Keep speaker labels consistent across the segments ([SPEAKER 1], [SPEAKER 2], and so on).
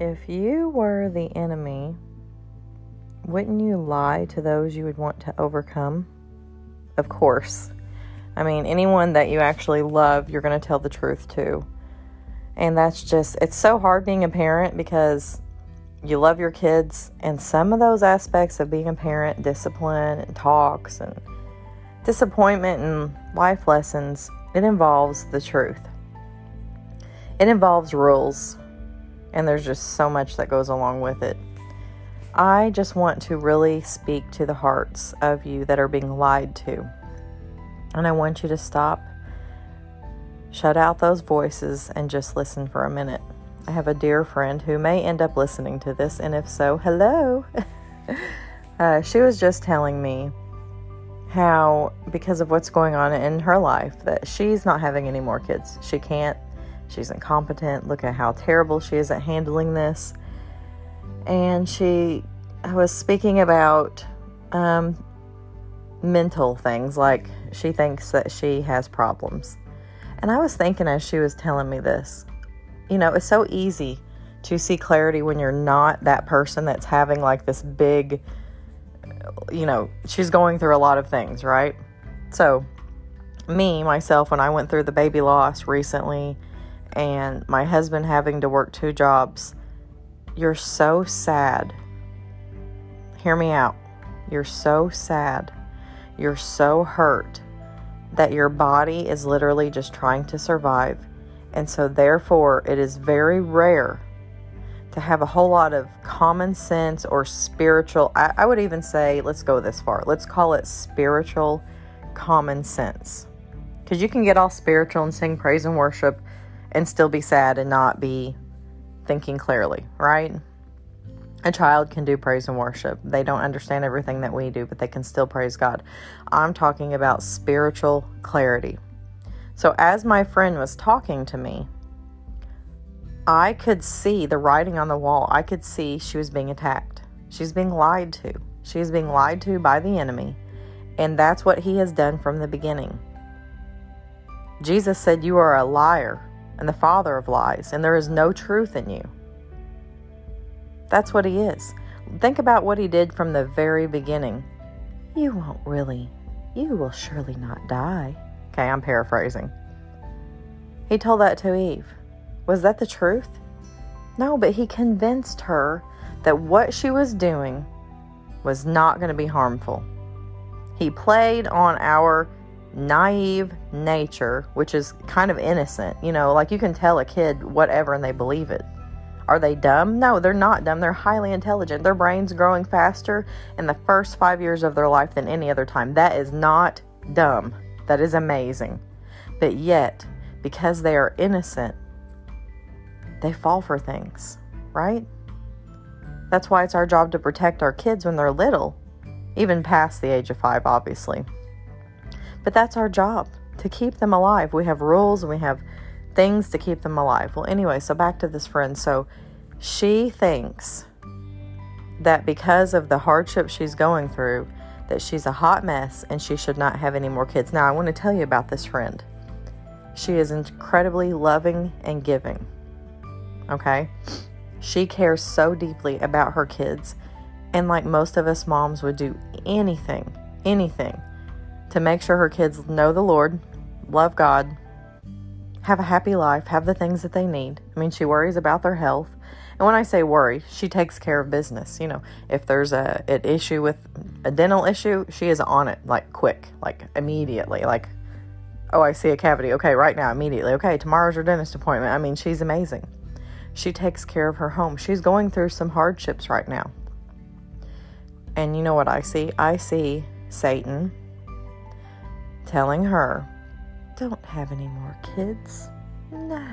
[SPEAKER 1] If you were the enemy, wouldn't you lie to those you would want to overcome? Of course. I mean, anyone that you actually love, you're going to tell the truth to. And that's just, it's so hard being a parent because you love your kids, and some of those aspects of being a parent, discipline and talks and disappointment and life lessons, it involves the truth. It involves rules, and there's just so much that goes along with it. I just want to really speak to the hearts of you that are being lied to. And I want you to stop, shut out those voices, and just listen for a minute. I have a dear friend who may end up listening to this, and if so, hello. uh, she was just telling me how, because of what's going on in her life, that she's not having any more kids. She can't, she's incompetent. Look at how terrible she is at handling this. And she was speaking about um, mental things like she thinks that she has problems. And I was thinking as she was telling me this, you know, it's so easy to see clarity when you're not that person that's having like this big, you know, she's going through a lot of things, right? So, me, myself, when I went through the baby loss recently and my husband having to work two jobs, you're so sad. Hear me out. You're so sad you're so hurt that your body is literally just trying to survive. And so, therefore, it is very rare to have a whole lot of common sense or spiritual. I, I, would even say, let's go this far. Let's call it spiritual common sense. Because you can get all spiritual and sing praise and worship and still be sad and not be thinking clearly, right? a child can do praise and worship. They don't understand everything that we do, but they can still praise God. I'm talking about spiritual clarity. So, as my friend was talking to me, I could see the writing on the wall. I could see she was being attacked. She's being lied to. She's being lied to by the enemy. And that's what he has done from the beginning. Jesus said, You are a liar and the father of lies, and there is no truth in you. That's what he is. Think about what he did from the very beginning. You won't really, you will surely not die. Okay, I'm paraphrasing. He told that to Eve. Was that the truth? No, but he convinced her that what she was doing was not going to be harmful. He played on our naive nature, which is kind of innocent. You know, like you can tell a kid whatever and they believe it. Are they dumb? No, they're not dumb. They're highly intelligent. Their brain's growing faster in the first five years of their life than any other time. That is not dumb. That is amazing. But yet, because they are innocent, they fall for things, right? That's why it's our job to protect our kids when they're little, even past the age of five, obviously. But that's our job to keep them alive. We have rules and we have things to keep them alive. Well, anyway, so back to this friend. So she thinks that because of the hardship she's going through, that she's a hot mess and she should not have any more kids. Now, I want to tell you about this friend. She is incredibly loving and giving. Okay? She cares so deeply about her kids. And like most of us moms would do anything, anything to make sure her kids know the Lord, love God, have a happy life, have the things that they need. I mean, she worries about their health. And when I say worry, she takes care of business. You know, if there's a an issue with a dental issue, she is on it like quick, like immediately. Like, oh, I see a cavity. Okay, right now, immediately. Okay, tomorrow's your dentist appointment. I mean, she's amazing. She takes care of her home. She's going through some hardships right now. And you know what I see? I see Satan telling her don't have any more kids. No,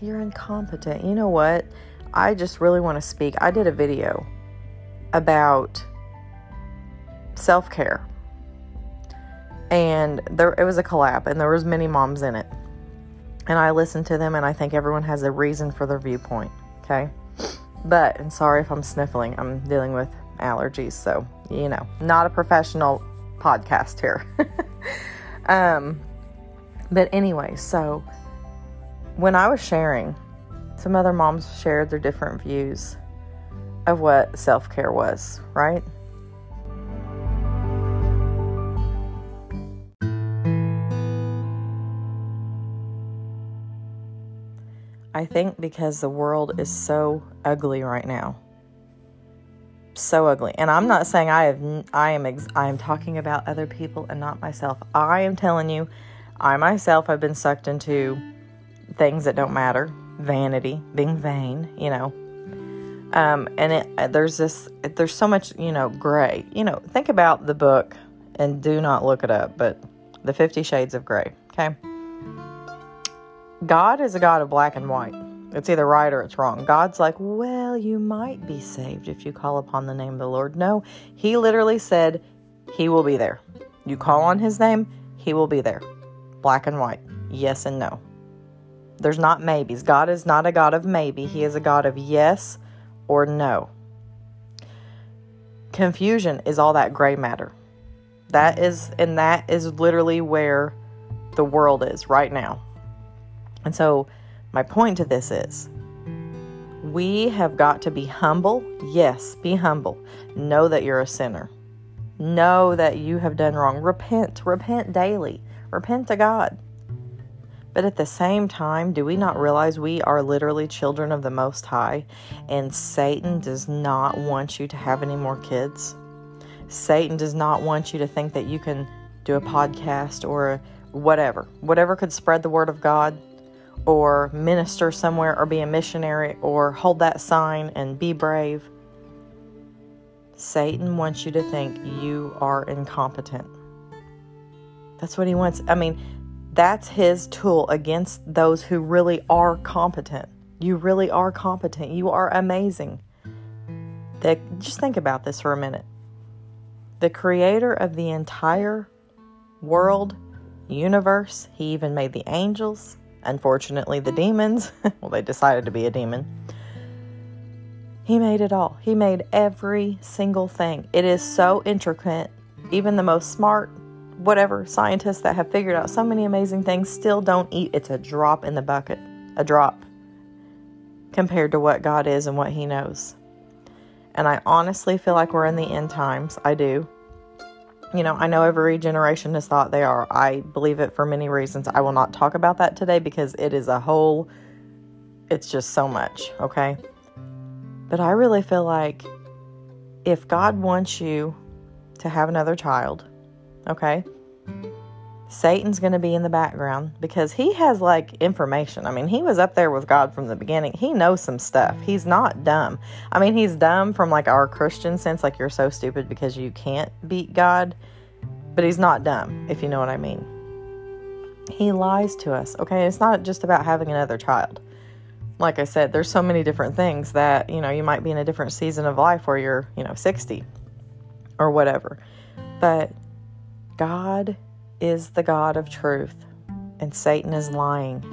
[SPEAKER 1] you're incompetent. You know what? I just really want to speak. I did a video about self care, and there it was a collab, and there was many moms in it. And I listened to them, and I think everyone has a reason for their viewpoint. Okay, but and sorry if I'm sniffling. I'm dealing with allergies, so you know, not a professional podcast here. um, but anyway, so when I was sharing some other moms shared their different views of what self care was, right? I think because the world is so ugly right now. So ugly. And I'm not saying I have I am ex- I am talking about other people and not myself. I am telling you I myself have been sucked into things that don't matter, vanity, being vain, you know. Um, and it, there's this, there's so much, you know, gray. You know, think about the book and do not look it up, but the Fifty Shades of Grey, okay? God is a God of black and white. It's either right or it's wrong. God's like, well, you might be saved if you call upon the name of the Lord. No, He literally said, He will be there. You call on His name, He will be there. Black and white. Yes and no. There's not maybes. God is not a God of maybe, He is a God of yes or no. Confusion is all that gray matter. That is, and that is literally where the world is right now. And so, my point to this is we have got to be humble. Yes, be humble. Know that you're a sinner. Know that you have done wrong. Repent. Repent daily. Repent to God. But at the same time, do we not realize we are literally children of the Most High and Satan does not want you to have any more kids? Satan does not want you to think that you can do a podcast or whatever, whatever could spread the word of God or minister somewhere or be a missionary or hold that sign and be brave. Satan wants you to think you are incompetent. That's what he wants. I mean, that's his tool against those who really are competent. You really are competent. You are amazing. The, just think about this for a minute. The creator of the entire world, universe, he even made the angels, unfortunately, the demons. well, they decided to be a demon. He made it all. He made every single thing. It is so intricate. Even the most smart, whatever scientists that have figured out so many amazing things still don't eat. It's a drop in the bucket, a drop compared to what God is and what He knows. And I honestly feel like we're in the end times. I do. You know, I know every generation has thought they are. I believe it for many reasons. I will not talk about that today because it is a whole, it's just so much, okay? But I really feel like if God wants you to have another child, okay? Satan's going to be in the background because he has like information. I mean, he was up there with God from the beginning. He knows some stuff. He's not dumb. I mean, he's dumb from like our Christian sense, like you're so stupid because you can't beat God, but he's not dumb, if you know what I mean. He lies to us, okay? It's not just about having another child. Like I said, there's so many different things that, you know, you might be in a different season of life where you're, you know, 60 or whatever. But God is the God of truth and Satan is lying.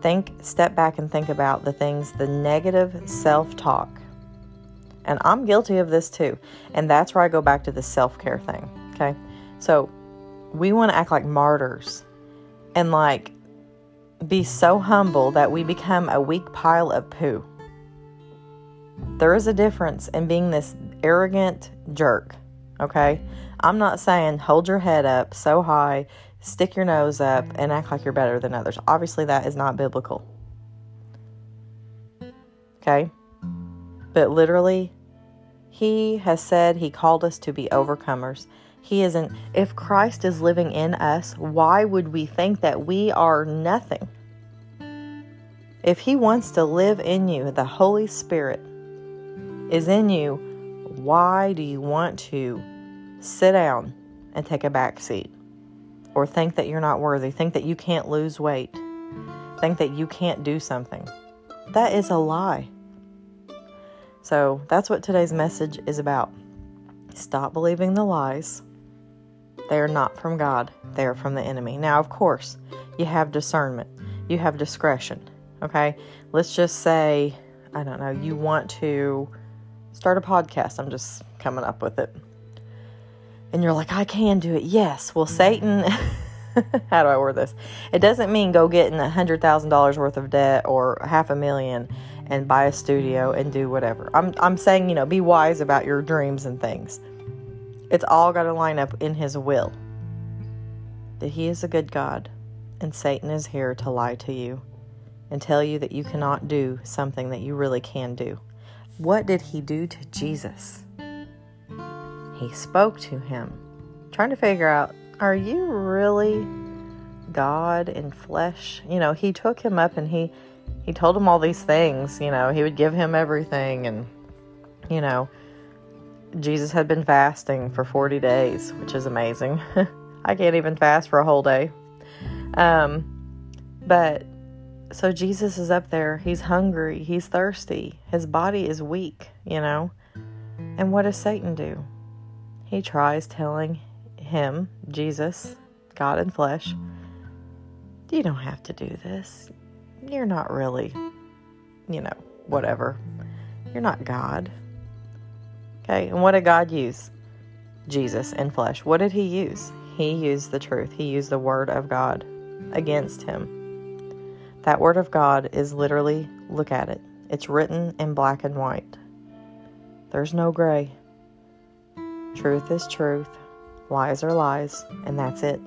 [SPEAKER 1] Think, step back and think about the things, the negative self talk. And I'm guilty of this too. And that's where I go back to the self care thing. Okay. So we want to act like martyrs and like be so humble that we become a weak pile of poo. There is a difference in being this arrogant jerk. Okay. I'm not saying hold your head up so high, stick your nose up, and act like you're better than others. Obviously, that is not biblical. Okay? But literally, He has said He called us to be overcomers. He isn't. If Christ is living in us, why would we think that we are nothing? If He wants to live in you, the Holy Spirit is in you, why do you want to sit down and take a back seat. Or think that you're not worthy, think that you can't lose weight, think that you can't do something. That is a lie. So that's what today's message is about. Stop believing the lies. They are not from God, they are from the enemy. Now, of course, you have discernment, you have discretion. Okay, let's just say, I don't know, you want to start a podcast. I'm just coming up with it and you're like, I can do it. Yes. Well, Satan, mm-hmm. how do I word this? It doesn't mean go getting a hundred thousand dollars worth of debt or half a million and buy a studio mm-hmm. and do whatever. I'm I'm saying, you know, be wise about your dreams and things. It's all got to line up in his will. That he is a good God and Satan is here to lie to you and tell you that you cannot do something that you really can do. What did he do to Jesus? He spoke to him, trying to figure out are you really God in flesh? You know, he took him up and he he told him all these things, you know, he would give him everything and you know, Jesus had been fasting for 40 days, which is amazing. I can't even fast for a whole day. Um but so Jesus is up there, he's hungry, he's thirsty, his body is weak, you know. And what does Satan do? He tries telling him, Jesus, God in flesh, you don't have to do this. You're not really, you know, whatever. You're not God. Okay, and what did God use? Jesus in flesh. What did he use? He used the truth, he used the word of God against him. That word of God is literally, look at it, it's written in black and white. There's no gray. Truth is truth, lies are lies, and that's it.